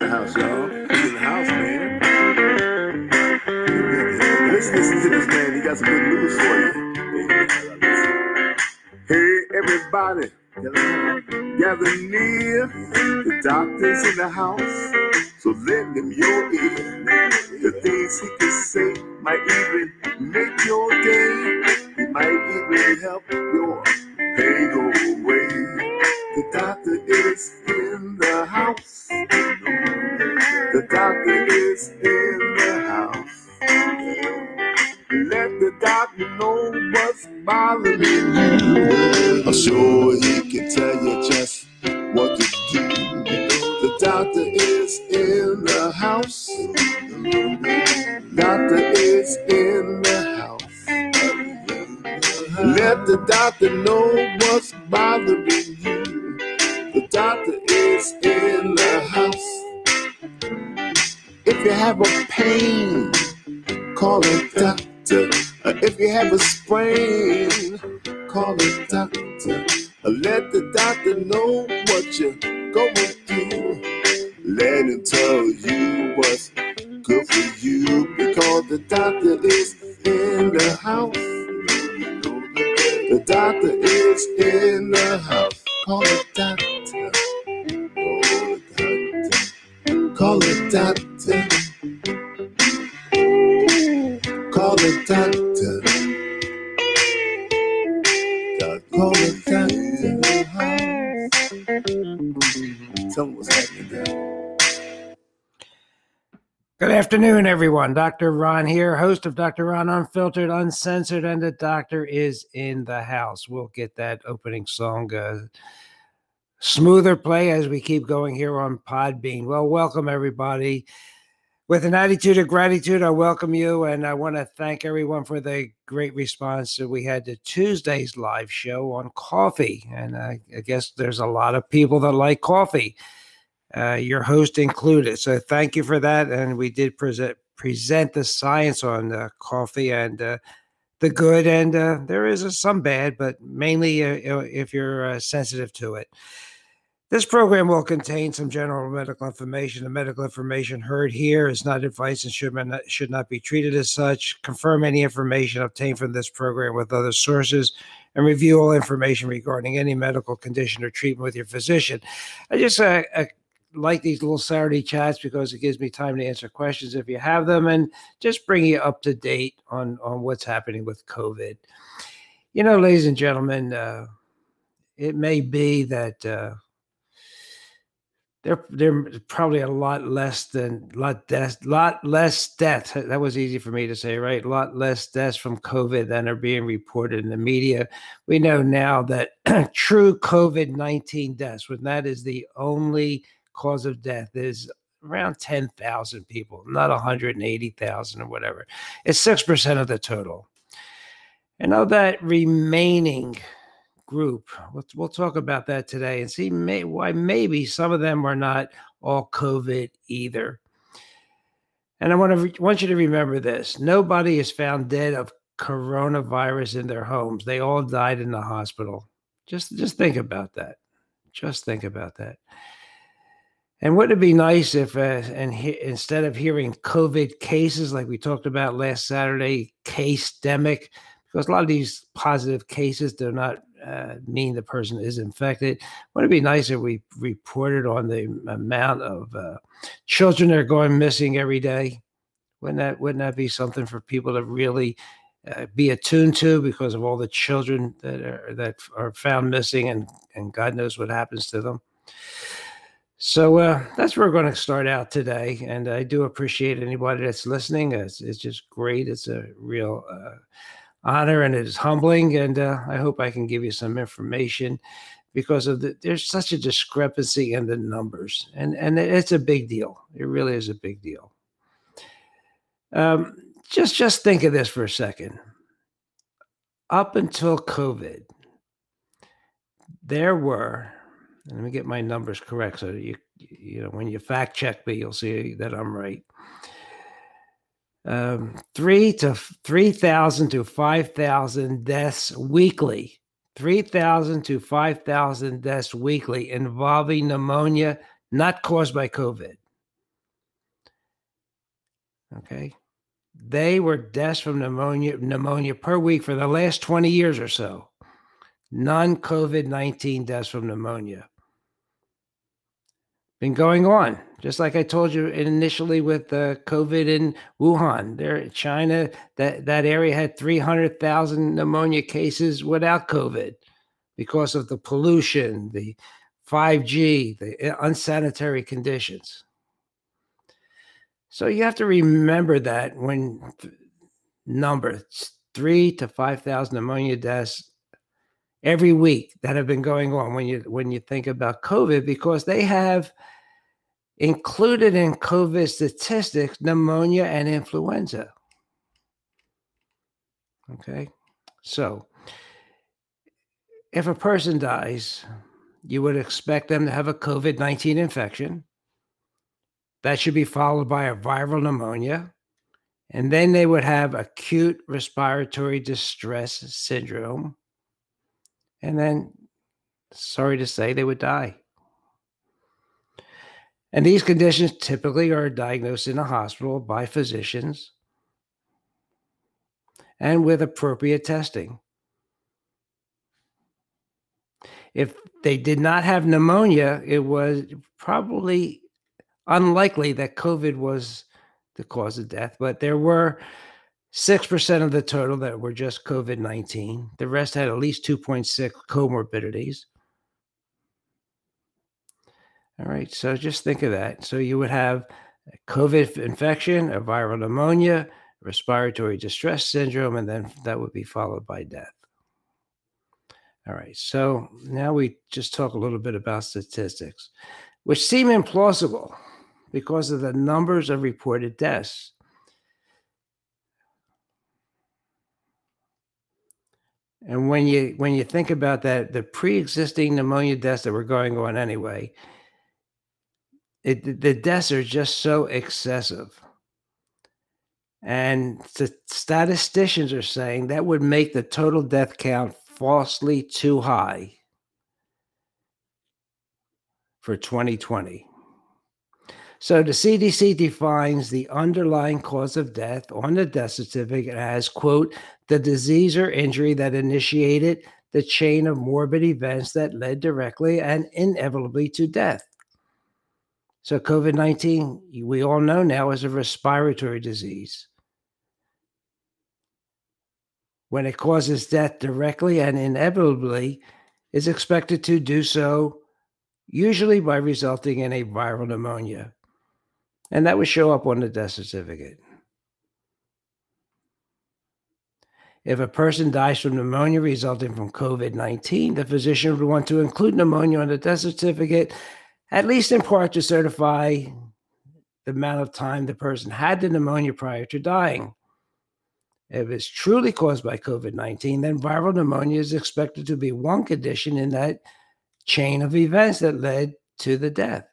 the house, man. Let's listen to this man. He got some good news for you. Hey, everybody, gather near. The doctor's in the house, so lend him your ear. The things he can say might even make your day. He might even help your pain go away. The doctor is in the house. The doctor is in the house. Let the doctor know what's bothering you. I'm sure he can tell you just what to do. The doctor is in the house. Doctor is in the house. Let the doctor know what's bothering you. The doctor is in the house. If you have a pain, call a doctor. Uh, If you have a sprain, call a doctor. Uh, Let the doctor know what you're going through. Let him tell you what's good for you because the doctor is in the house. The doctor is in the house. Call the doctor. Call the doctor. Call the doctor. Call afternoon, everyone. Dr. Ron here, host of Dr. Ron Unfiltered, Uncensored, and the doctor is in the house. We'll get that opening song uh, smoother play as we keep going here on Podbean. Well, welcome, everybody. With an attitude of gratitude, I welcome you, and I want to thank everyone for the great response that we had to Tuesday's live show on coffee. And I, I guess there's a lot of people that like coffee uh, your host included. So thank you for that. And we did present present the science on uh, coffee and uh, the good, and uh, there is some bad, but mainly uh, if you're sensitive to it. This program will contain some general medical information. The medical information heard here is not advice and should not, should not be treated as such. Confirm any information obtained from this program with other sources and review all information regarding any medical condition or treatment with your physician. I just uh, uh, like these little Saturday chats because it gives me time to answer questions if you have them and just bring you up to date on, on what's happening with COVID. You know, ladies and gentlemen, uh, it may be that uh, there there's probably a lot less than lot death lot less death that was easy for me to say right? A lot less deaths from covid than are being reported in the media. We know now that true covid-19 deaths when that is the only cause of death is around 10,000 people not 180,000 or whatever it's 6% of the total and of that remaining group. We'll, we'll talk about that today and see may, why maybe some of them are not all COVID either. And I want to re- want you to remember this: nobody is found dead of coronavirus in their homes. They all died in the hospital. Just just think about that. Just think about that. And wouldn't it be nice if, uh, and he, instead of hearing COVID cases like we talked about last Saturday, case demic, because a lot of these positive cases do not uh, mean the person is infected. Wouldn't it be nice if we reported on the amount of uh, children that are going missing every day? Wouldn't that wouldn't that be something for people to really uh, be attuned to because of all the children that are that are found missing and and God knows what happens to them. So uh, that's where we're going to start out today, and I do appreciate anybody that's listening. It's, it's just great. It's a real uh, honor and it is humbling and uh, i hope i can give you some information because of the there's such a discrepancy in the numbers and and it's a big deal it really is a big deal um, just just think of this for a second up until covid there were let me get my numbers correct so you you know when you fact check me you'll see that i'm right um, three to three thousand to five thousand deaths weekly 3,000 to 5,000 deaths weekly involving pneumonia not caused by COVID. Okay. They were deaths from pneumonia, pneumonia per week for the last 20 years or so. Non COVID 19 deaths from pneumonia. Been going on, just like I told you initially with the COVID in Wuhan. There, China, that, that area had 300,000 pneumonia cases without COVID because of the pollution, the 5G, the unsanitary conditions. So you have to remember that when number three to five thousand pneumonia deaths every week that have been going on when you when you think about COVID, because they have included in COVID statistics pneumonia and influenza. Okay, so if a person dies, you would expect them to have a COVID 19 infection. That should be followed by a viral pneumonia. And then they would have acute respiratory distress syndrome. And then, sorry to say, they would die. And these conditions typically are diagnosed in a hospital by physicians and with appropriate testing. If they did not have pneumonia, it was probably unlikely that COVID was the cause of death, but there were 6% of the total that were just COVID 19. The rest had at least 2.6 comorbidities. All right, so just think of that. So you would have a COVID infection, a viral pneumonia, respiratory distress syndrome, and then that would be followed by death. All right, so now we just talk a little bit about statistics, which seem implausible because of the numbers of reported deaths. And when you when you think about that, the pre-existing pneumonia deaths that were going on anyway, it, the deaths are just so excessive. And the statisticians are saying that would make the total death count falsely too high for 2020. So the CDC defines the underlying cause of death on the death certificate as, quote, the disease or injury that initiated the chain of morbid events that led directly and inevitably to death. So COVID 19, we all know now, is a respiratory disease. When it causes death directly and inevitably, is expected to do so usually by resulting in a viral pneumonia and that would show up on the death certificate. If a person dies from pneumonia resulting from COVID 19, the physician would want to include pneumonia on the death certificate, at least in part to certify the amount of time the person had the pneumonia prior to dying. If it's truly caused by COVID 19, then viral pneumonia is expected to be one condition in that chain of events that led to the death.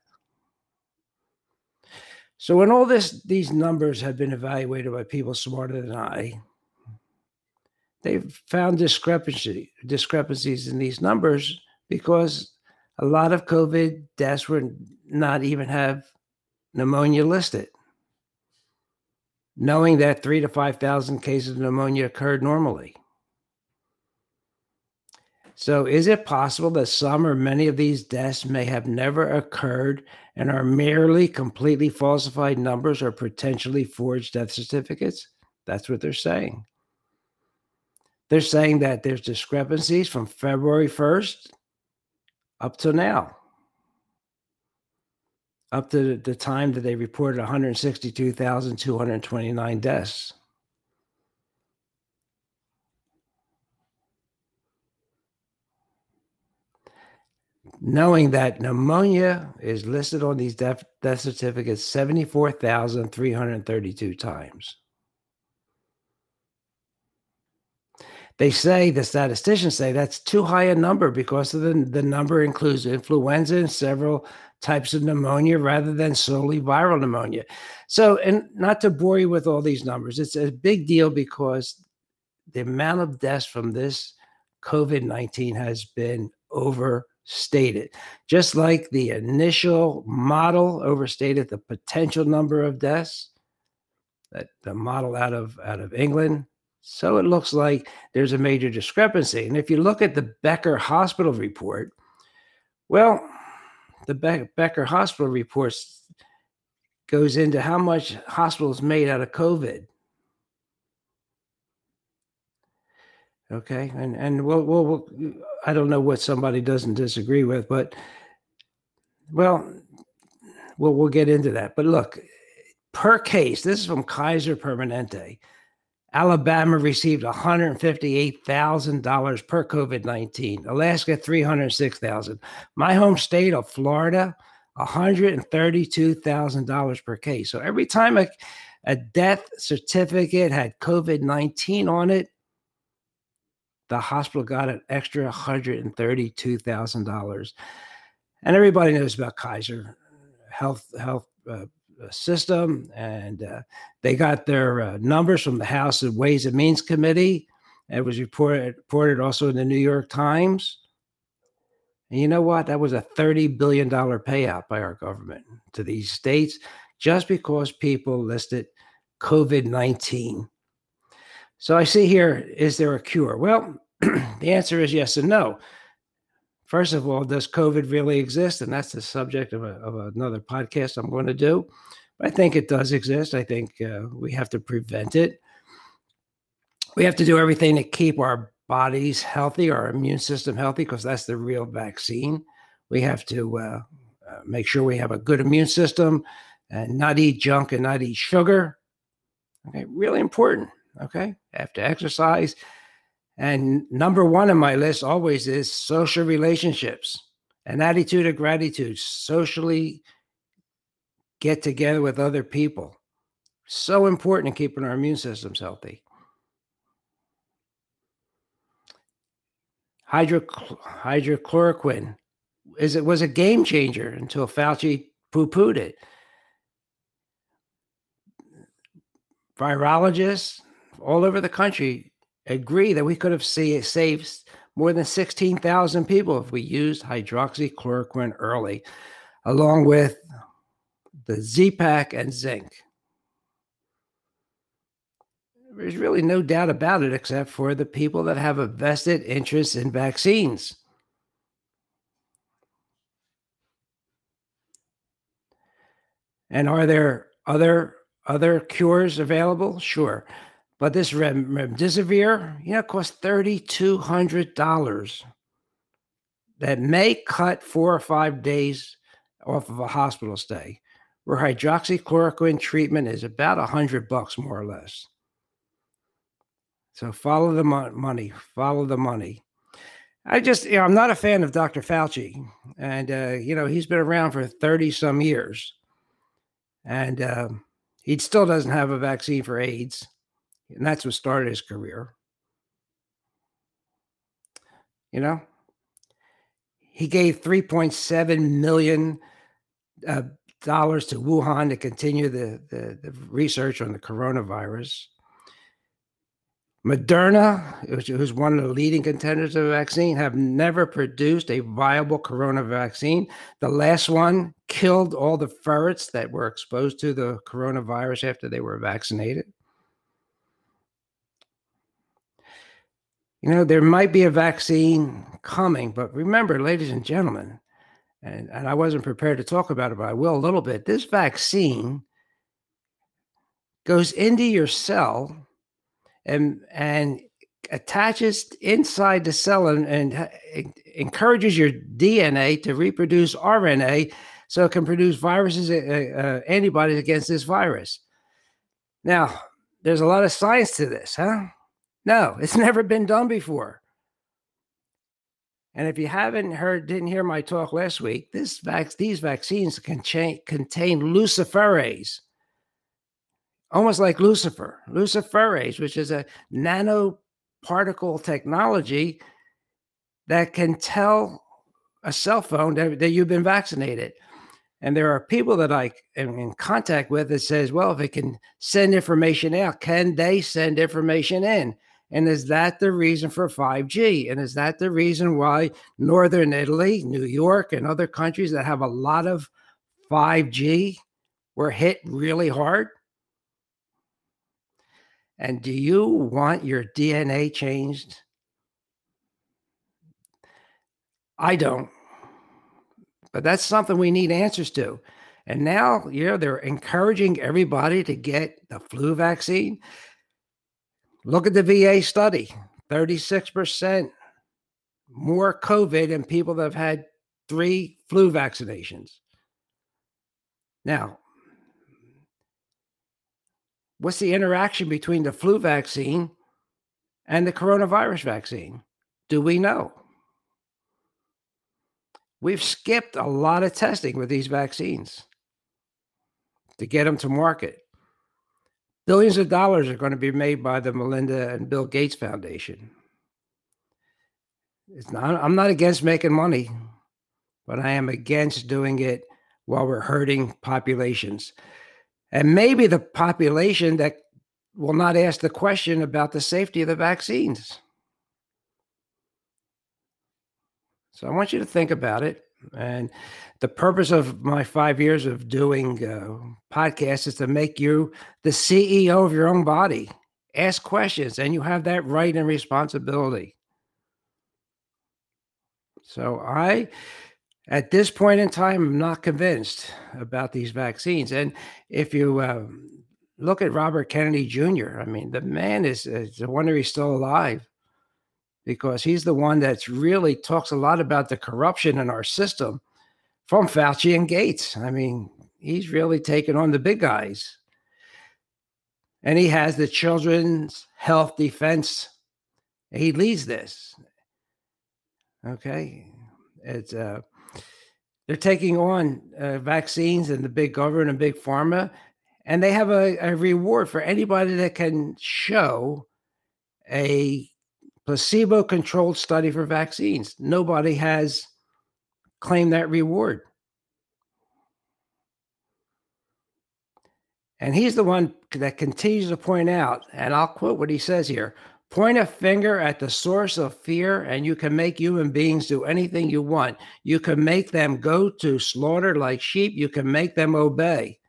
So when all this these numbers have been evaluated by people smarter than I, they've found discrepancy discrepancies in these numbers because a lot of COVID deaths were not even have pneumonia listed. Knowing that three to five thousand cases of pneumonia occurred normally. So, is it possible that some or many of these deaths may have never occurred and are merely completely falsified numbers or potentially forged death certificates? That's what they're saying. They're saying that there's discrepancies from February 1st up to now, up to the time that they reported 162,229 deaths. Knowing that pneumonia is listed on these death, death certificates 74,332 times. They say, the statisticians say that's too high a number because the, the number includes influenza and several types of pneumonia rather than solely viral pneumonia. So, and not to bore you with all these numbers, it's a big deal because the amount of deaths from this COVID 19 has been overstated. Just like the initial model overstated the potential number of deaths, that the model out of out of England. So it looks like there's a major discrepancy. And if you look at the Becker Hospital report, well, the Be- Becker Hospital reports goes into how much hospitals made out of COVID. Okay, and and we'll, we'll, I don't know what somebody doesn't disagree with, but well, we'll we'll get into that. But look, per case, this is from Kaiser Permanente. Alabama received $158,000 per COVID 19. Alaska, $306,000. My home state of Florida, $132,000 per case. So every time a, a death certificate had COVID 19 on it, the hospital got an extra $132,000. And everybody knows about Kaiser Health Health uh, System, and uh, they got their uh, numbers from the House of Ways and Means Committee. It was reported reported also in the New York Times. And you know what? That was a $30 billion payout by our government to these states just because people listed COVID 19. So I see here, is there a cure? Well, the answer is yes and no. First of all, does COVID really exist? And that's the subject of, a, of another podcast I'm going to do. But I think it does exist. I think uh, we have to prevent it. We have to do everything to keep our bodies healthy, our immune system healthy, because that's the real vaccine. We have to uh, uh, make sure we have a good immune system and not eat junk and not eat sugar. Okay, really important. Okay, have to exercise. And number one on my list always is social relationships, an attitude of gratitude, socially get together with other people. So important in keeping our immune systems healthy. Hydro, hydrochloroquine is it was a game changer until Fauci poo-pooed it. Virologists all over the country agree that we could have saved more than 16,000 people if we used hydroxychloroquine early, along with the Z-Pak and zinc. There's really no doubt about it, except for the people that have a vested interest in vaccines. And are there other other cures available? Sure. But this rem- remdesivir, you know, costs $3,200. That may cut four or five days off of a hospital stay, where hydroxychloroquine treatment is about a hundred bucks more or less. So follow the mo- money, follow the money. I just, you know, I'm not a fan of Dr. Fauci, and uh, you know, he's been around for 30 some years, and uh, he still doesn't have a vaccine for AIDS and that's what started his career. You know, he gave 3.7 million uh, dollars to Wuhan to continue the, the, the, research on the coronavirus. Moderna, who's one of the leading contenders of the vaccine, have never produced a viable corona vaccine. The last one killed all the ferrets that were exposed to the coronavirus after they were vaccinated. You know, there might be a vaccine coming, but remember, ladies and gentlemen, and, and I wasn't prepared to talk about it, but I will a little bit. This vaccine goes into your cell and and attaches inside the cell and, and encourages your DNA to reproduce RNA so it can produce viruses, uh, uh, antibodies against this virus. Now, there's a lot of science to this, huh? No, it's never been done before. And if you haven't heard, didn't hear my talk last week, this vac- these vaccines contain, contain luciferase, almost like Lucifer, luciferase, which is a nanoparticle technology that can tell a cell phone that, that you've been vaccinated. And there are people that I am in contact with that says, well, if it can send information out, can they send information in? And is that the reason for 5G? And is that the reason why Northern Italy, New York, and other countries that have a lot of 5G were hit really hard? And do you want your DNA changed? I don't. But that's something we need answers to. And now, you know, they're encouraging everybody to get the flu vaccine. Look at the VA study 36% more COVID in people that have had three flu vaccinations. Now, what's the interaction between the flu vaccine and the coronavirus vaccine? Do we know? We've skipped a lot of testing with these vaccines to get them to market. Billions of dollars are going to be made by the Melinda and Bill Gates Foundation. It's not, I'm not against making money, but I am against doing it while we're hurting populations. And maybe the population that will not ask the question about the safety of the vaccines. So I want you to think about it. And the purpose of my five years of doing uh, podcasts is to make you the CEO of your own body. Ask questions, and you have that right and responsibility. So I, at this point in time, am not convinced about these vaccines. And if you uh, look at Robert Kennedy Jr., I mean, the man is, it's a wonder he's still alive because he's the one that's really talks a lot about the corruption in our system from Fauci and Gates. I mean, he's really taken on the big guys. And he has the Children's Health Defense. He leads this. Okay. It's uh they're taking on uh, vaccines and the big government and big pharma, and they have a, a reward for anybody that can show a placebo controlled study for vaccines. Nobody has claimed that reward. And he's the one that continues to point out, and I'll quote what he says here point a finger at the source of fear, and you can make human beings do anything you want. You can make them go to slaughter like sheep, you can make them obey.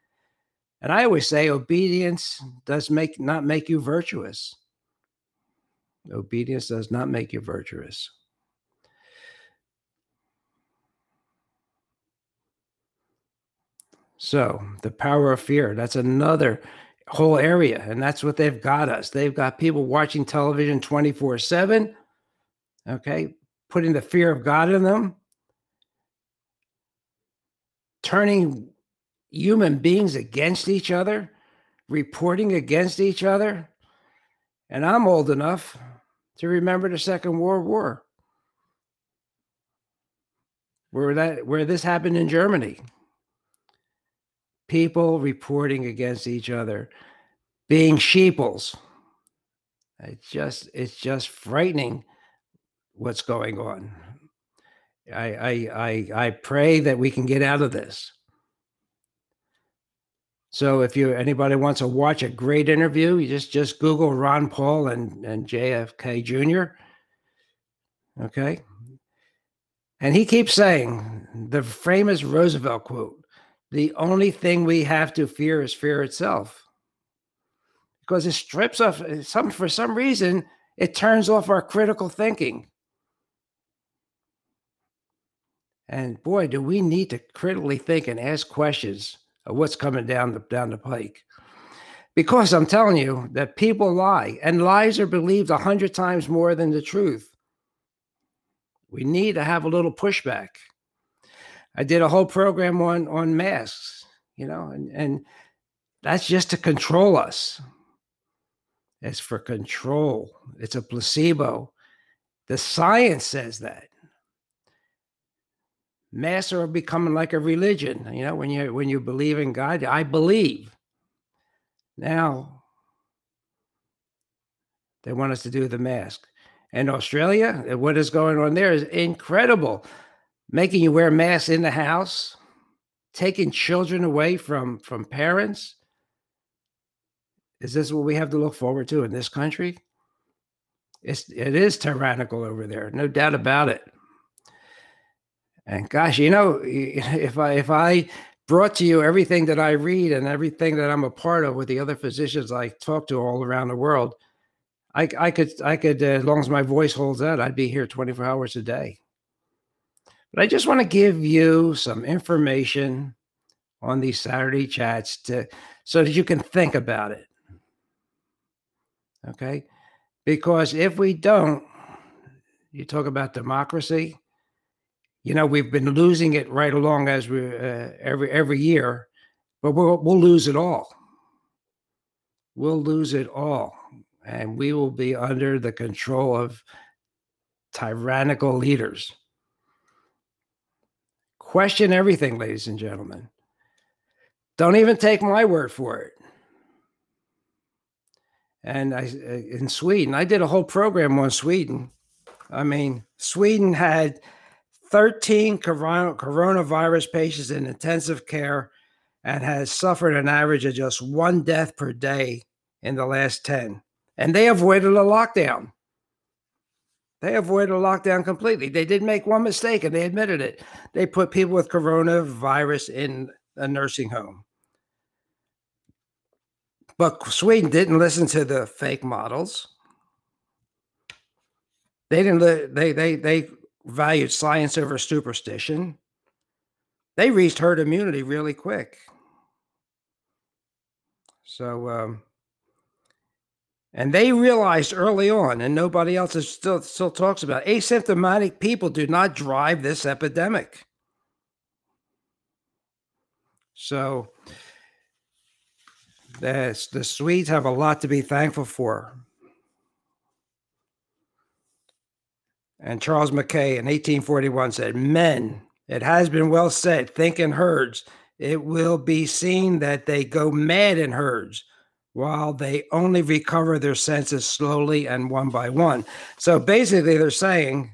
And I always say obedience does make not make you virtuous. Obedience does not make you virtuous. So, the power of fear, that's another whole area. And that's what they've got us. They've got people watching television 24 7, okay, putting the fear of God in them, turning human beings against each other, reporting against each other. And I'm old enough to remember the Second World War, where that where this happened in Germany. People reporting against each other, being sheeples. It's just it's just frightening what's going on. I I I I pray that we can get out of this. So if you anybody wants to watch a great interview, you just just Google Ron Paul and and JFK Jr. Okay. And he keeps saying the famous Roosevelt quote, the only thing we have to fear is fear itself. Because it strips off eh, some for some reason, it turns off our critical thinking. And boy, do we need to critically think and ask questions of what's coming down the down the pike. Because I'm telling you that people lie, and lies are believed a hundred times more than the truth. We need to have a little pushback. I did a whole program on on masks, you know, and, and that's just to control us. It's for control. It's a placebo. The science says that Masks are becoming like a religion. You know, when you when you believe in God, I believe. Now they want us to do the mask. And Australia, what is going on there is incredible. Making you wear masks in the house, taking children away from from parents. Is this what we have to look forward to in this country? It's it is tyrannical over there, no doubt about it. And gosh, you know, if I if I brought to you everything that I read and everything that I'm a part of with the other physicians I talk to all around the world, I, I could I could uh, as long as my voice holds out, I'd be here 24 hours a day. But I just want to give you some information on these Saturday chats to so that you can think about it. Okay? Because if we don't, you talk about democracy, you know, we've been losing it right along as we uh, every every year, but we'll we'll lose it all. We'll lose it all, and we will be under the control of tyrannical leaders. Question everything, ladies and gentlemen. Don't even take my word for it. And I, uh, in Sweden, I did a whole program on Sweden. I mean, Sweden had 13 coronavirus patients in intensive care and has suffered an average of just one death per day in the last 10. And they avoided a lockdown. They avoided a lockdown completely. They did make one mistake and they admitted it. They put people with coronavirus in a nursing home. But Sweden didn't listen to the fake models. They didn't. They they they valued science over superstition, they reached herd immunity really quick. So, um, and they realized early on, and nobody else is still still talks about asymptomatic people do not drive this epidemic. So, the, the Swedes have a lot to be thankful for. And Charles Mackay in 1841 said, Men, it has been well said, think in herds. It will be seen that they go mad in herds while they only recover their senses slowly and one by one. So basically, they're saying,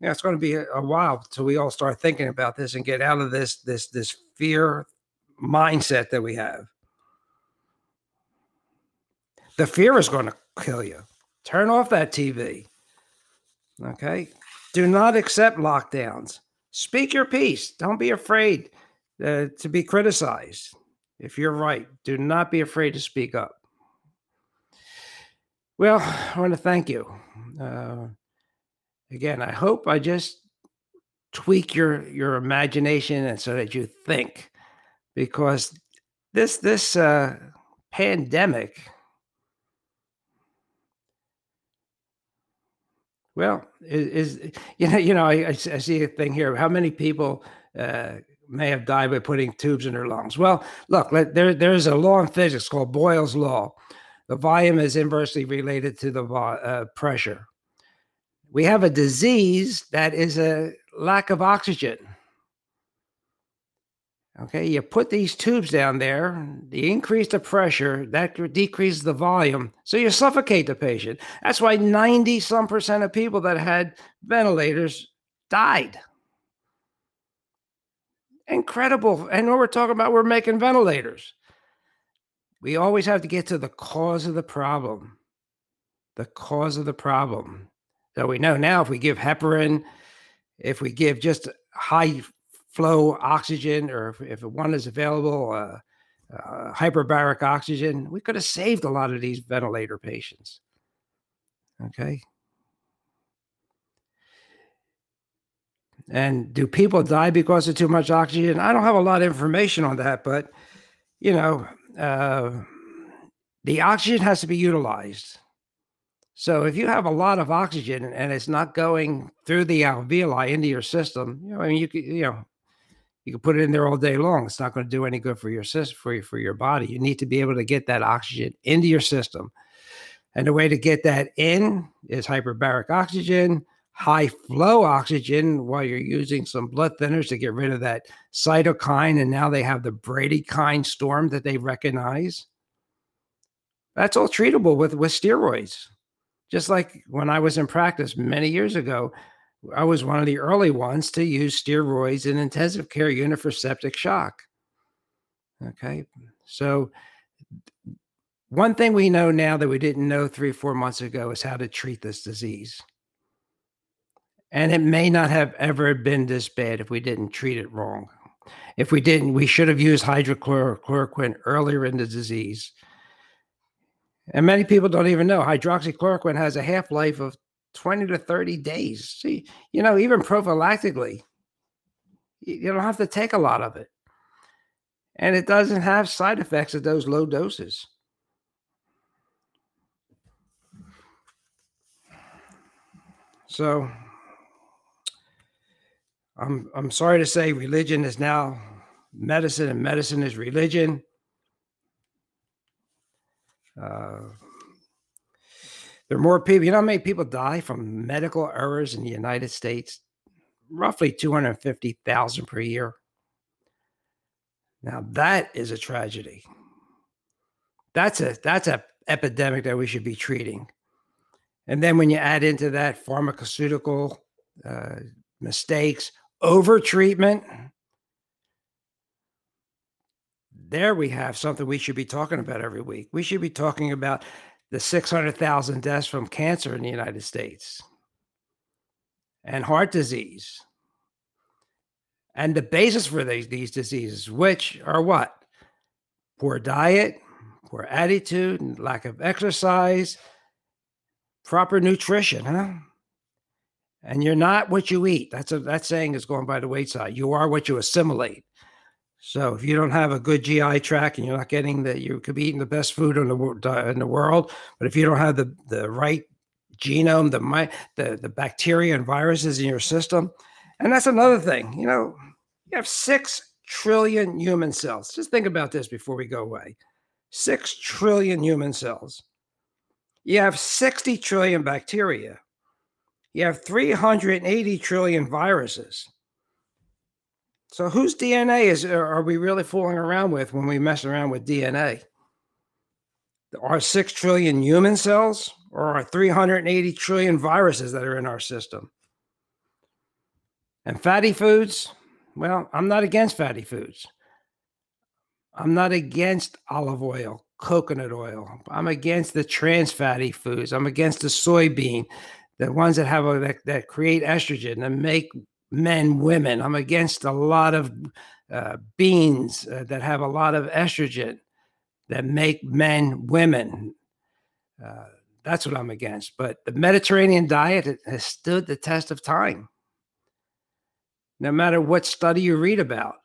yeah, it's going to be a, while till we all start thinking about this and get out of this this this fear mindset that we have. The fear is going to kill you. Turn off that TV. Okay. Do not accept lockdowns. Speak your piece. Don't be afraid uh, to be criticized. If you're right, do not be afraid to speak up. Well, I want to thank you. Uh, again, I hope I just tweak your your imagination and so that you think, because this this uh, pandemic Well, is, is you know, you know, I, I, see a thing here. How many people uh, may have died by putting tubes in their lungs? Well, look, there there's a law in physics called Boyle's law. The volume is inversely related to the uh, pressure. We have a disease that is a lack of oxygen. Okay, you put these tubes down there, you increase the pressure, that decreases the volume, so you suffocate the patient. That's why 90 some percent of people that had ventilators died. Incredible. And we're talking about, we're making ventilators. We always have to get to the cause of the problem. The cause of the problem. So we know now if we give heparin, if we give just high flow oxygen, or if, if one is available, uh, uh, hyperbaric oxygen, we could have saved a lot of these ventilator patients. Okay. And do people die because of too much oxygen? I don't have a lot of information on that, but you know, uh, the oxygen has to be utilized. So if you have a lot of oxygen and it's not going through the alveoli into your system, you know, I mean, you could, you know, you can put it in there all day long. It's not going to do any good for your system, for your, for your body. You need to be able to get that oxygen into your system. And the way to get that in is hyperbaric oxygen, high flow oxygen while you're using some blood thinners to get rid of that cytokine. And now they have the bradykinin storm that they recognize. That's all treatable with, with steroids. Just like when I was in practice many years ago, I was one of the early ones to use steroids in intensive care unit for septic shock. Okay. So one thing we know now that we didn't know three, four months ago is how to treat this disease. And it may not have ever been this bad if we didn't treat it wrong. If we didn't, we should have used hydrochloroquine earlier in the disease. And many people don't even know hydroxychloroquine has a half life of 20 to 30 days. See, you know, even prophylactically, you don't have to take a lot of it. And it doesn't have side effects at those low doses. So I'm I'm sorry to say religion is now medicine and medicine is religion. Uh, there are more people. You know how many people die from medical errors in the United States? Roughly 250,000 per year. Now that is a tragedy. That's a that's a epidemic that we should be treating. And then when you add into that pharmaceutical uh, mistakes, over treatment, there we have something we should be talking about every week. We should be talking about the 600,000 deaths from cancer in the United States and heart disease and the basis for these, these diseases, which are what? Poor diet, poor attitude, lack of exercise, proper nutrition, huh? And you're not what you eat. That's a that saying is going by the wayside. You are what you assimilate. So if you don't have a good GI tract and you're not getting that, you could be eating the best food in the in the world, but if you don't have the the right genome, the my the the bacteria and viruses in your system, and that's another thing. You know, you have six trillion human cells. Just think about this before we go away. Six trillion human cells. You have 60 trillion bacteria. You have 380 trillion viruses. So whose DNA is are we really fooling around with when we mess around with DNA? Our 6 trillion human cells or our 380 trillion viruses that are in our system? And fatty foods, well, I'm not against fatty foods. I'm not against olive oil coconut oil. I'm against the trans fatty foods. I'm against the soybean, the ones that have a, that, that create estrogen and make men women. I'm against a lot of uh, beans uh, that have a lot of estrogen that make men women. Uh, that's what I'm against. But the Mediterranean diet has stood the test of time. No matter what study you read about,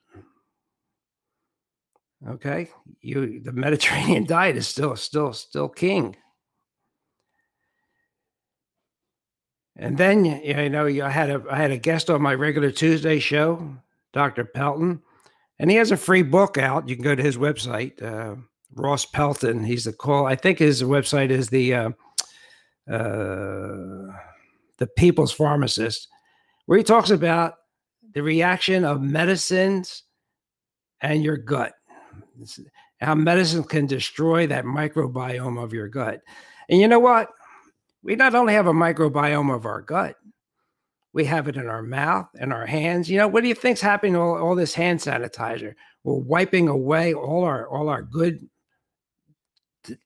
Okay, you the Mediterranean diet is still still still king. And then you know, I had a I had a guest on my regular Tuesday show, Dr. Pelton, and he has a free book out. You can go to his website, uh, Ross Pelton. He's the call. I think his website is the uh, uh, the People's Pharmacist, where he talks about the reaction of medicines and your gut how medicine can destroy that microbiome of your gut. And you know what? We not only have a microbiome of our gut, we have it in our mouth and our hands. You know, what do you think's happening to all, all this hand sanitizer? We're wiping away all our all our good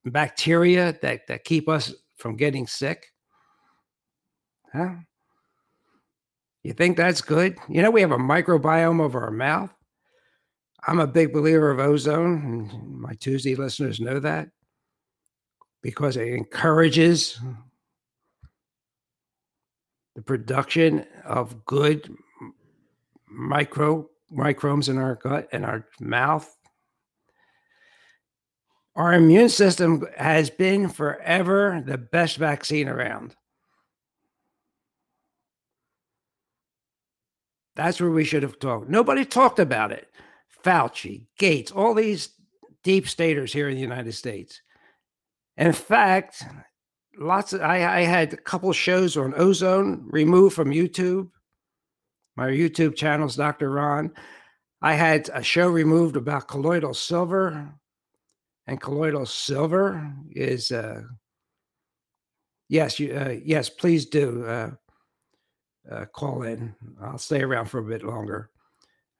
bacteria that, that keep us from getting sick. Huh? You think that's good? You know, we have a microbiome of our mouth. I'm a big believer of ozone, and my Tuesday listeners know that because it encourages the production of good micro microbes in our gut and our mouth. Our immune system has been forever the best vaccine around. That's where we should have talked. Nobody talked about it. Fauci, Gates, all these deep staters here in the United States. In fact, lots of I, I had a couple shows on ozone removed from YouTube. My YouTube channel's Dr. Ron. I had a show removed about colloidal silver, and colloidal silver is uh, yes, you uh, yes, please do uh, uh, call in. I'll stay around for a bit longer.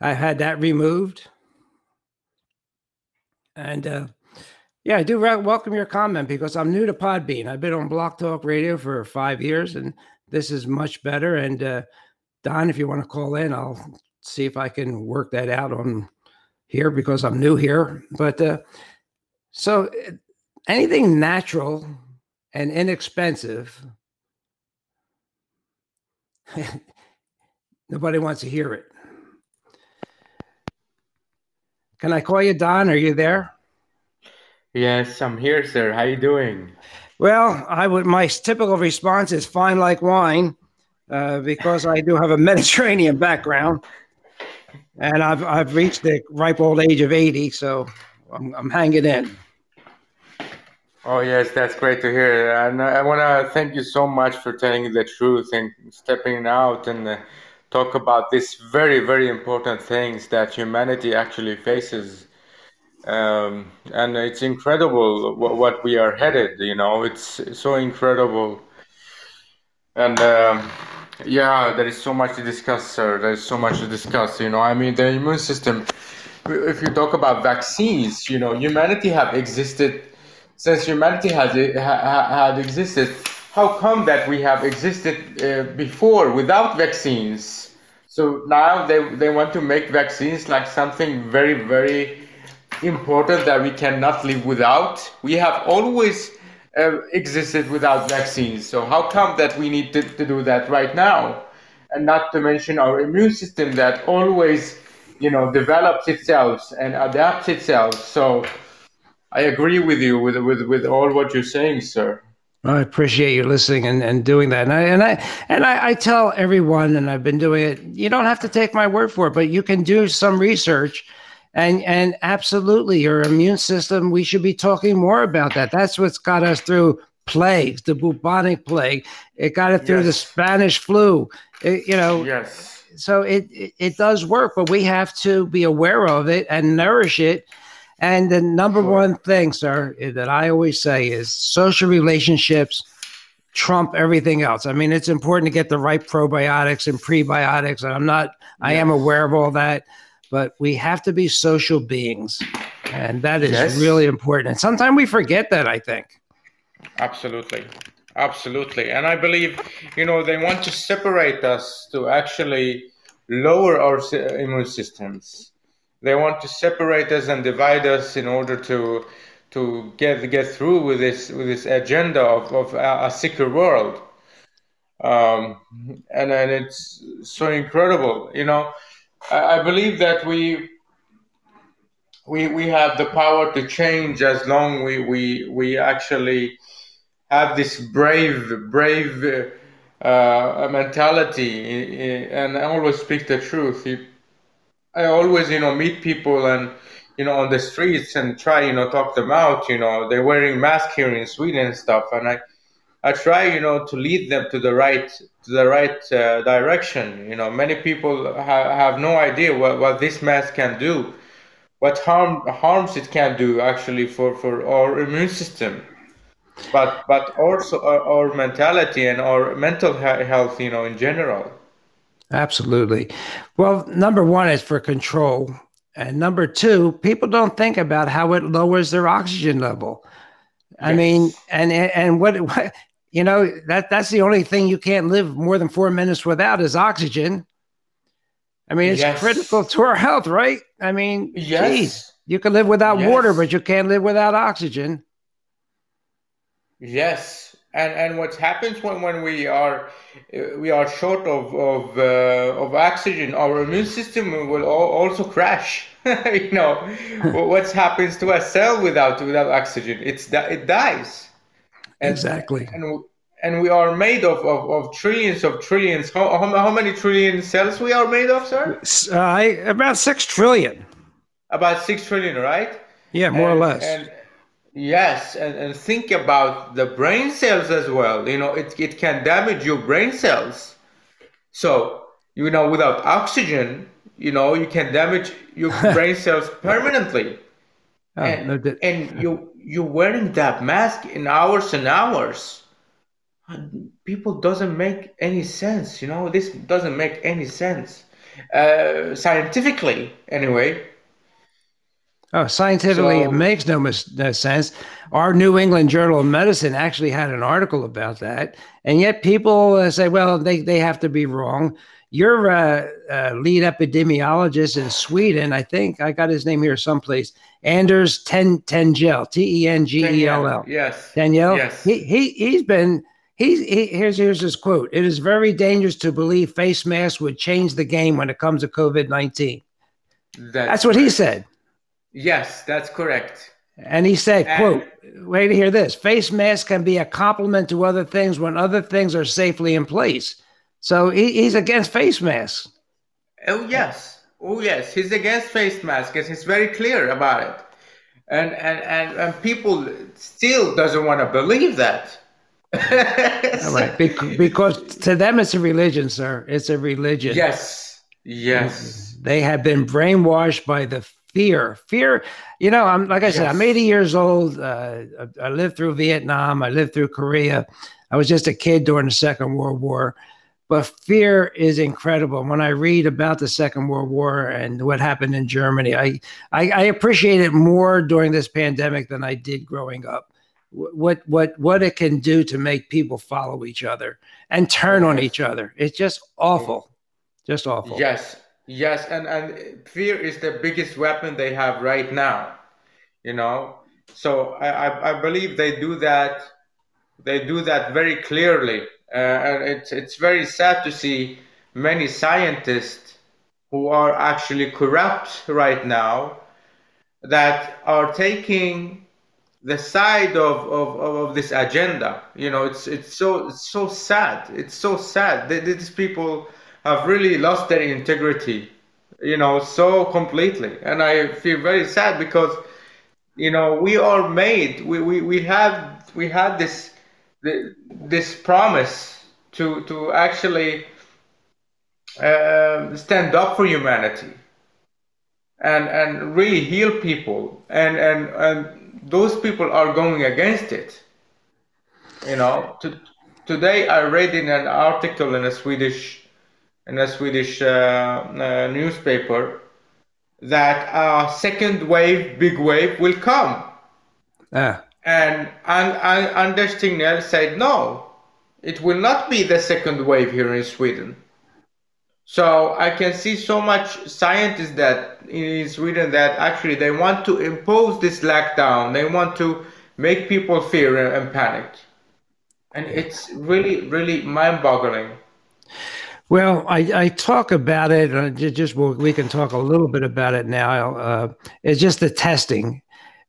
I had that removed. And uh, Yeah, I do re- welcome your comment because I'm new to Podbean. I've been on BlogTalkRadio for five years, and this is much better. And uh, Don, if you want to call in, I'll see if I can work that out on here because I'm new here. But uh, so uh, anything natural and inexpensive, nobody wants to hear it. Can I call you Don? Are you there? Yes, I'm here, sir. How you doing? Well, I would. My typical response is fine like wine, uh, because I do have a Mediterranean background, and I've I've reached the ripe old age of eighty, so I'm, I'm hanging in. Oh yes, that's great to hear, and I want to thank you so much for telling the truth and stepping out and uh, talk about these very very important things that humanity actually faces um, and it's incredible what, what, we are headed. You know, it's so incredible, and um, yeah, there is so much to discuss, sir. There is so much to discuss. You know, I mean, the immune system. If you talk about vaccines, you know, humanity have existed since humanity has ha, had existed. How come that we have existed uh, before without vaccines? So now they, they want to make vaccines like something very, very important that we cannot live without. We have always uh, existed without vaccines. So how come that we need to, to do that right now? And not to mention our immune system that always, you know, develops itself and adapts itself. So I agree with you with with with all what you're saying, sir. I appreciate you listening and, and doing that. And I and I and I, I, tell everyone, and I've been doing it. You don't have to take my word for it, but you can do some research and and absolutely, your immune system. We should be talking more about that. That's what's got us through plagues, the bubonic plague. It got it through yes. the Spanish flu. It, you know. Yes. So it, it it does work, but we have to be aware of it and nourish it. And the number one thing, sir, eh, that I always say is social relationships trump everything else. I mean, it's important to get the right probiotics and prebiotics. And I'm not, yes. I am aware of all that but we have to be social beings. And that is yes. really important. And sometimes we forget that, I think. Absolutely. Absolutely. And I believe, you know, they want to separate us to actually lower our immune systems. They want to separate us and divide us in order to to get get through with this with this agenda of, of a, a sicker world. Um, and and it's so incredible, you know. I believe that we we we have the power to change as long we we we actually have this brave brave uh, mentality and I always speak the truth. I always you know meet people and you know on the streets and try you know talk them out. You know they're wearing masks here in Sweden and stuff, and I I try, you know, to lead them to the right to the right uh, direction. You know, many people ha- have no idea what, what this mask can do, what harm harms it can do actually for, for our immune system, but but also our, our mentality and our mental health. You know, in general. Absolutely. Well, number one is for control, and number two, people don't think about how it lowers their oxygen level. I yes. mean, and and what, what you know that that's the only thing you can't live more than four minutes without is oxygen. I mean, it's yes. critical to our health, right? I mean, yes. geez, you can live without yes. water, but you can't live without oxygen. Yes, and and what happens when, when we are we are short of of uh, of oxygen, our immune system will also crash. you know, what happens to a cell without without oxygen? It's it dies. And, exactly. And, and we are made of, of, of trillions of trillions. How, how, how, many trillion cells we are made of, sir? Uh, about six trillion. About six trillion, right? Yeah, more and, or less. And, yes, and, and think about the brain cells as well. You know, it, it can damage your brain cells. So, you know, without oxygen, you know, you can damage your brain cells permanently. Oh, and, no, that, and you you're wearing that mask in hours and hours people doesn't make any sense you know this doesn't make any sense uh, scientifically anyway Oh, scientifically, so, it makes no, mis- no sense. Our New England Journal of Medicine actually had an article about that, and yet people uh, say, "Well, they they have to be wrong." Your uh, uh, lead epidemiologist in Sweden, I think I got his name here someplace, Anders Ten Tengell, T E N G E L L. Yes. Danielle. Yes. He he he's been. He's, he, here's here's his quote. It is very dangerous to believe face masks would change the game when it comes to COVID nineteen. That's, That's what he said. Yes, that's correct. And he said, and, quote, wait to hear this face masks can be a complement to other things when other things are safely in place. So he, he's against face masks. Oh, yes. Oh, yes. He's against face masks. and He's very clear about it. And, and, and, and people still doesn't want to believe that. right. Because to them, it's a religion, sir. It's a religion. Yes. Yes. They have been brainwashed by the fear fear you know i'm like i said yes. i'm 80 years old uh, I, lived through vietnam i lived through korea i was just a kid during the second world war but fear is incredible. When i read about the second world war and what happened in germany i i, I appreciate it more during this pandemic than i did growing up. What what what it can do to make people follow each other and turn on each other. It's just awful. Mm. Just awful. Yes. Yes, and and fear is the biggest weapon they have right now. You know, so I I, I believe they do that. They do that very clearly, Uh, and it's it's very sad to see many scientists who are actually corrupt right now that are taking the side of, of, of this agenda. You know, it's it's so it's so sad. It's so sad that these people have really lost their integrity, you know, so completely. And I feel very sad because, you know, we are made, we, we, we have, we had this, this promise to, to actually uh, stand up for humanity and, and really heal people. And, and, and those people are going against it. You know, to, today I read in an article in a Swedish in a Swedish uh, uh, newspaper that a second wave, big wave, will come. Ah. And, and, and Anders Tegnell said, no, it will not be the second wave here in Sweden. So I can see so much scientists that in Sweden that actually they want to impose this lockdown. They want to make people fear and panic. And it's really, really mind-boggling. Well, I, I talk about it. Uh, just we can talk a little bit about it now. Uh, it's just the testing.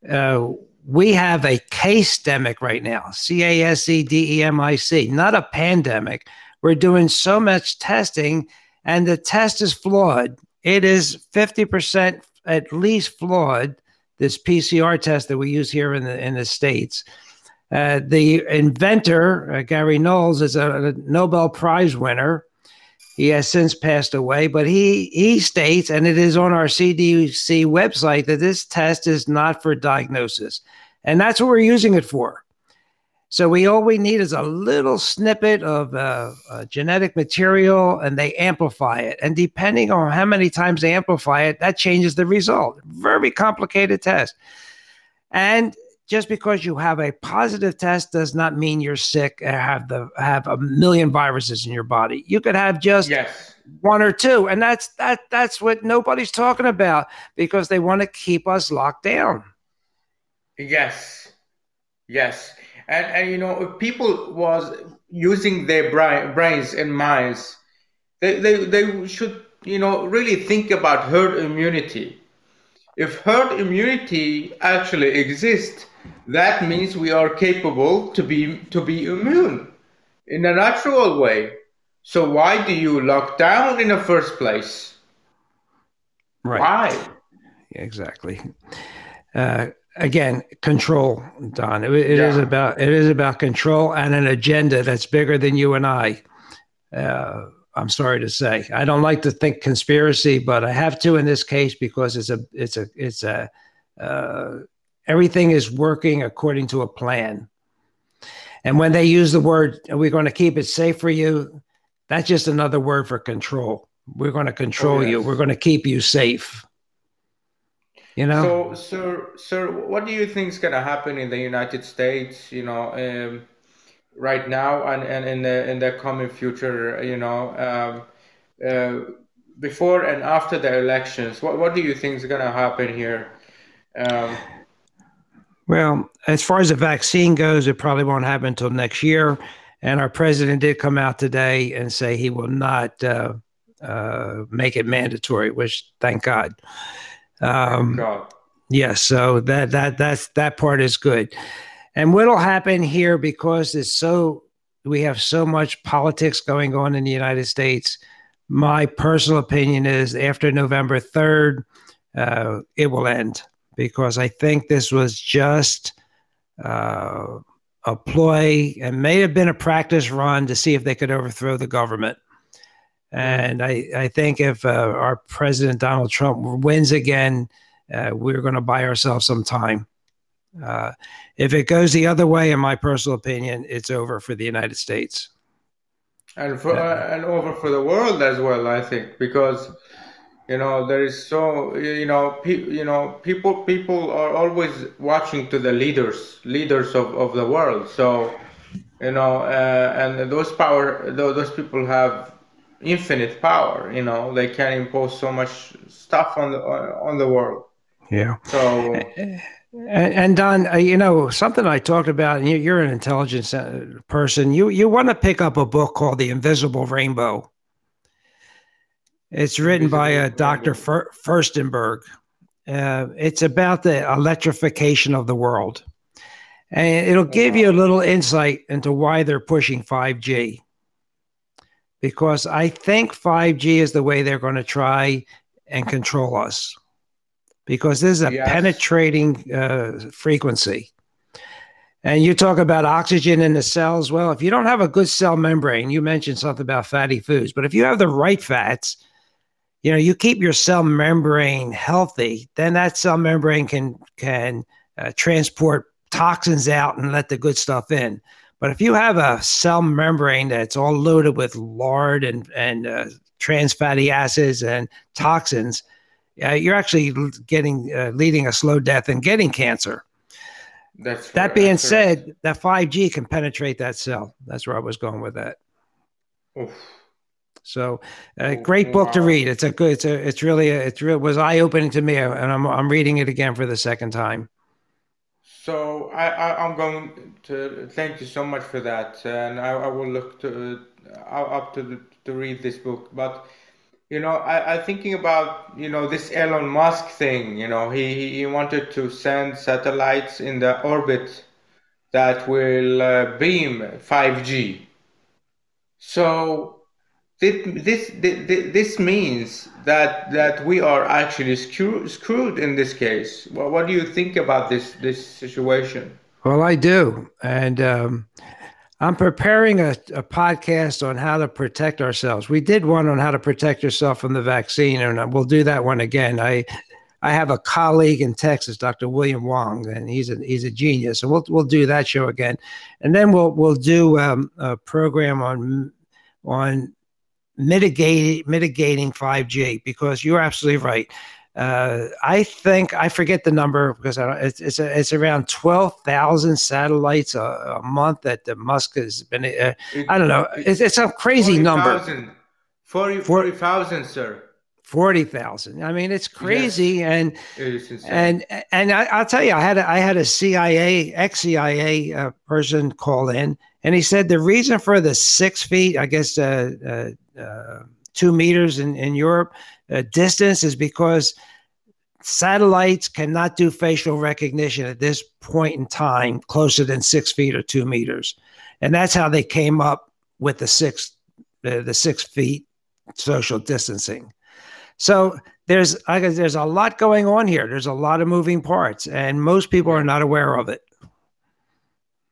Uh, we have a case demic right now. C A S E D E M I C, not a pandemic. We're doing so much testing, and the test is flawed. It is fifty percent at least flawed. This PCR test that we use here in the in the states. Uh, the inventor uh, Gary Knowles is a, a Nobel Prize winner he has since passed away, but he he states, and it is on our CDC website, that this test is not for diagnosis, and that's what we're using it for. So we all we need is a little snippet of uh, uh, genetic material, and they amplify it. And depending on how many times they amplify it, that changes the result. Very complicated test. And just because you have a positive test does not mean you're sick and have the have a million viruses in your body. You could have just yes. one or two, and that's that that's what nobody's talking about because they want to keep us locked down. Yes, yes, and and you know if people was using their brain, brains and minds, they, they they should you know really think about herd immunity. If herd immunity actually exists, that means we are capable to be to be immune in a natural way. So why do you lock down in the first place? Right. Why? Exactly. Uh, again, control, Don. It, it yeah. is about it is about control and an agenda that's bigger than you and I. Uh, I'm sorry to say, I don't like to think conspiracy, but I have to in this case because it's a it's a it's a uh, everything is working according to a plan. And when they use the word, we're going to keep it safe for you, that's just another word for control. We're going to control oh, yes. you, we're going to keep you safe. You know. So, sir, sir, what do you think is going to happen in the United States? You know, um, right now and, and in the in the coming future. You know, um, uh, before and after the elections, what what do you think is going to happen here? Um, well, as far as the vaccine goes, it probably won't happen until next year. And our president did come out today and say he will not uh, uh, make it mandatory, which thank God. Um, God. Yes, yeah, so that that that's that part is good. And what'll happen here because it's so we have so much politics going on in the United States. My personal opinion is after November third, uh, it will end because I think this was just uh, a ploy and may have been a practice run to see if they could overthrow the government. And I, I think if uh, our president Donald Trump wins again, uh, we're going to buy ourselves some time. Uh, if it goes the other way, in my personal opinion, it's over for the United States. And for uh, and over for the world as well, I think, because you know there is so you know pe- you know people people are always watching to the leaders leaders of, of the world. So you know, uh, and those power those people have infinite power. You know, they can impose so much stuff on the on the world. Yeah. So. And, and Don, uh, you know something I talked about. And you, you're an intelligence uh, person. You you want to pick up a book called The Invisible Rainbow. It's written by uh, Dr. Fur- Firstenberg. Uh, it's about the electrification of the world, and it'll give you a little insight into why they're pushing 5G because I think 5G is the way they're going to try and control us because this is a yes. penetrating uh, frequency. And you talk about oxygen in the cells. Well, if you don't have a good cell membrane, you mentioned something about fatty foods, but if you have the right fats, you know, you keep your cell membrane healthy, then that cell membrane can can uh, transport toxins out and let the good stuff in. But if you have a cell membrane that's all loaded with lard and and uh, trans fatty acids and toxins, uh, you're actually getting uh, leading a slow death and getting cancer. That's that being that's said, right. that 5G can penetrate that cell. That's where I was going with that. Oof. So, a uh, great book to read. It's a good. It's a. It's really. A, it's real. Was eye opening to me, and I'm. I'm reading it again for the second time. So I, I am going to thank you so much for that, and I, I will look to uh, up to to read this book. But you know, I, I thinking about you know this Elon Musk thing. You know, he he wanted to send satellites in the orbit that will uh, beam 5G. So this, this, this means that that we are actually screw, screwed in this case. Well, what do you think about this this situation? Well, I do, and um, I'm preparing a, a, podcast on how to protect ourselves. We did one on how to protect yourself from the vaccine, and we'll do that one again. I I have a colleague in Texas, Dr. William Wong, and he's a he's a genius. And we'll we'll do that show again, and then we'll we'll do um, a program on on mitigating mitigating 5G because you're absolutely right. Uh, I think I forget the number because it's it's, a, it's around twelve thousand satellites a, a, month that the Musk has been. Uh, I don't know. It's, it's a crazy 40, number. 000, 40 40,000, sir. Forty thousand. I mean, it's crazy, yes. and and and I, will tell you, I had a, I had a CIA ex CIA uh, person call in, and he said the reason for the six feet, I guess, uh uh, two meters in, in Europe uh, distance is because satellites cannot do facial recognition at this point in time closer than six feet or two meters. And that's how they came up with the six, uh, the six feet social distancing. So there's there's a lot going on here. There's a lot of moving parts, and most people are not aware of it.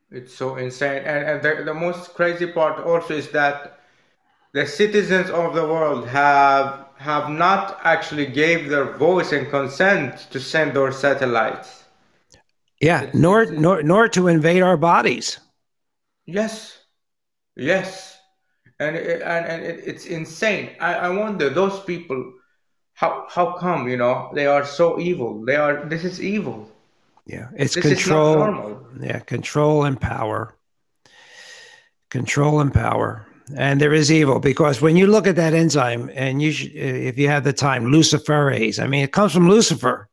It's so insane, and, and the, the most crazy part also is that the citizens of the world have have not actually gave their voice and consent to send their satellites. Yeah, nor nor nor to invade our bodies. Yes, yes, and and and it's insane. I, I wonder those people how how come you know they are so evil? They are. This is evil. Yeah, it's This control. normal. Yeah, control and power. Control and power. And there is evil because when you look at that enzyme, and you, should, if you have the time, luciferase. I mean, it comes from Lucifer,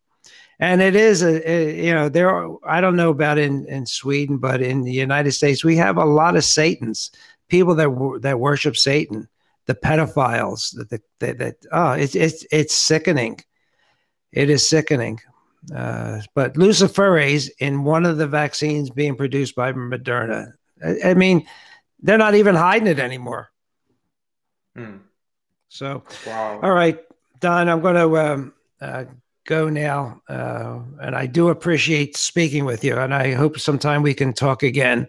and it is a, a you know there. Are, I don't know about in in Sweden, but in the United States, we have a lot of Satans, people that that worship Satan, the pedophiles. That that, that oh, it's it's it's sickening. It is sickening. Uh, but luciferase in one of the vaccines being produced by Moderna. I, I mean, they're not even hiding it anymore. Hmm. So, Wow. all right, Don, I'm going to um, uh, go now, uh, and I do appreciate speaking with you, and I hope sometime we can talk again.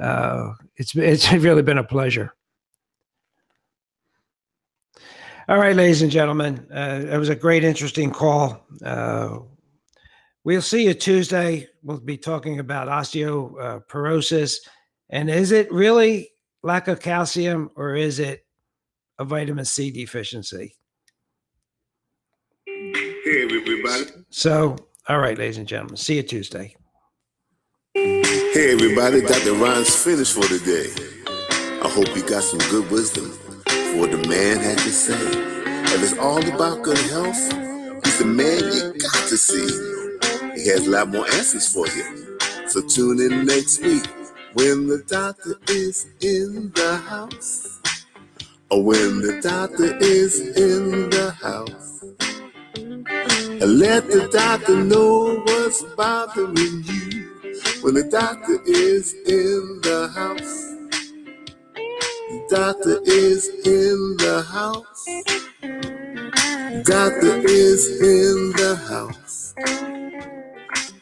Uh, it's it's really been a pleasure. All right, ladies and gentlemen, uh, it was a great, interesting call. Uh, we'll see you Tuesday. We'll be talking about osteoporosis. And is it really lack of calcium or is it a vitamin C deficiency? Hey, everybody. So, all right, ladies and gentlemen, see you Tuesday. Hey, everybody. Dr. Ron's finished for the day. I hope you got some good wisdom for what the man had to say. If it's all about good health, he's the man you got to see. He has a lot more answers for you. So tune in next week when the doctor is in the house. When the doctor is in the house. And let the doctor know what's bothering you when the doctor is in the house. The doctor is in the house. The doctor is in the house.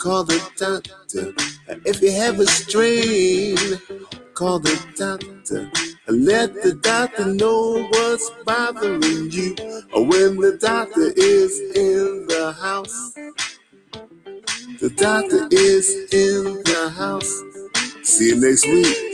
call the doctor. If you have a strain, call the doctor. Let the doctor know what's bothering you when the doctor is in the house. The doctor is in the house. See you next week.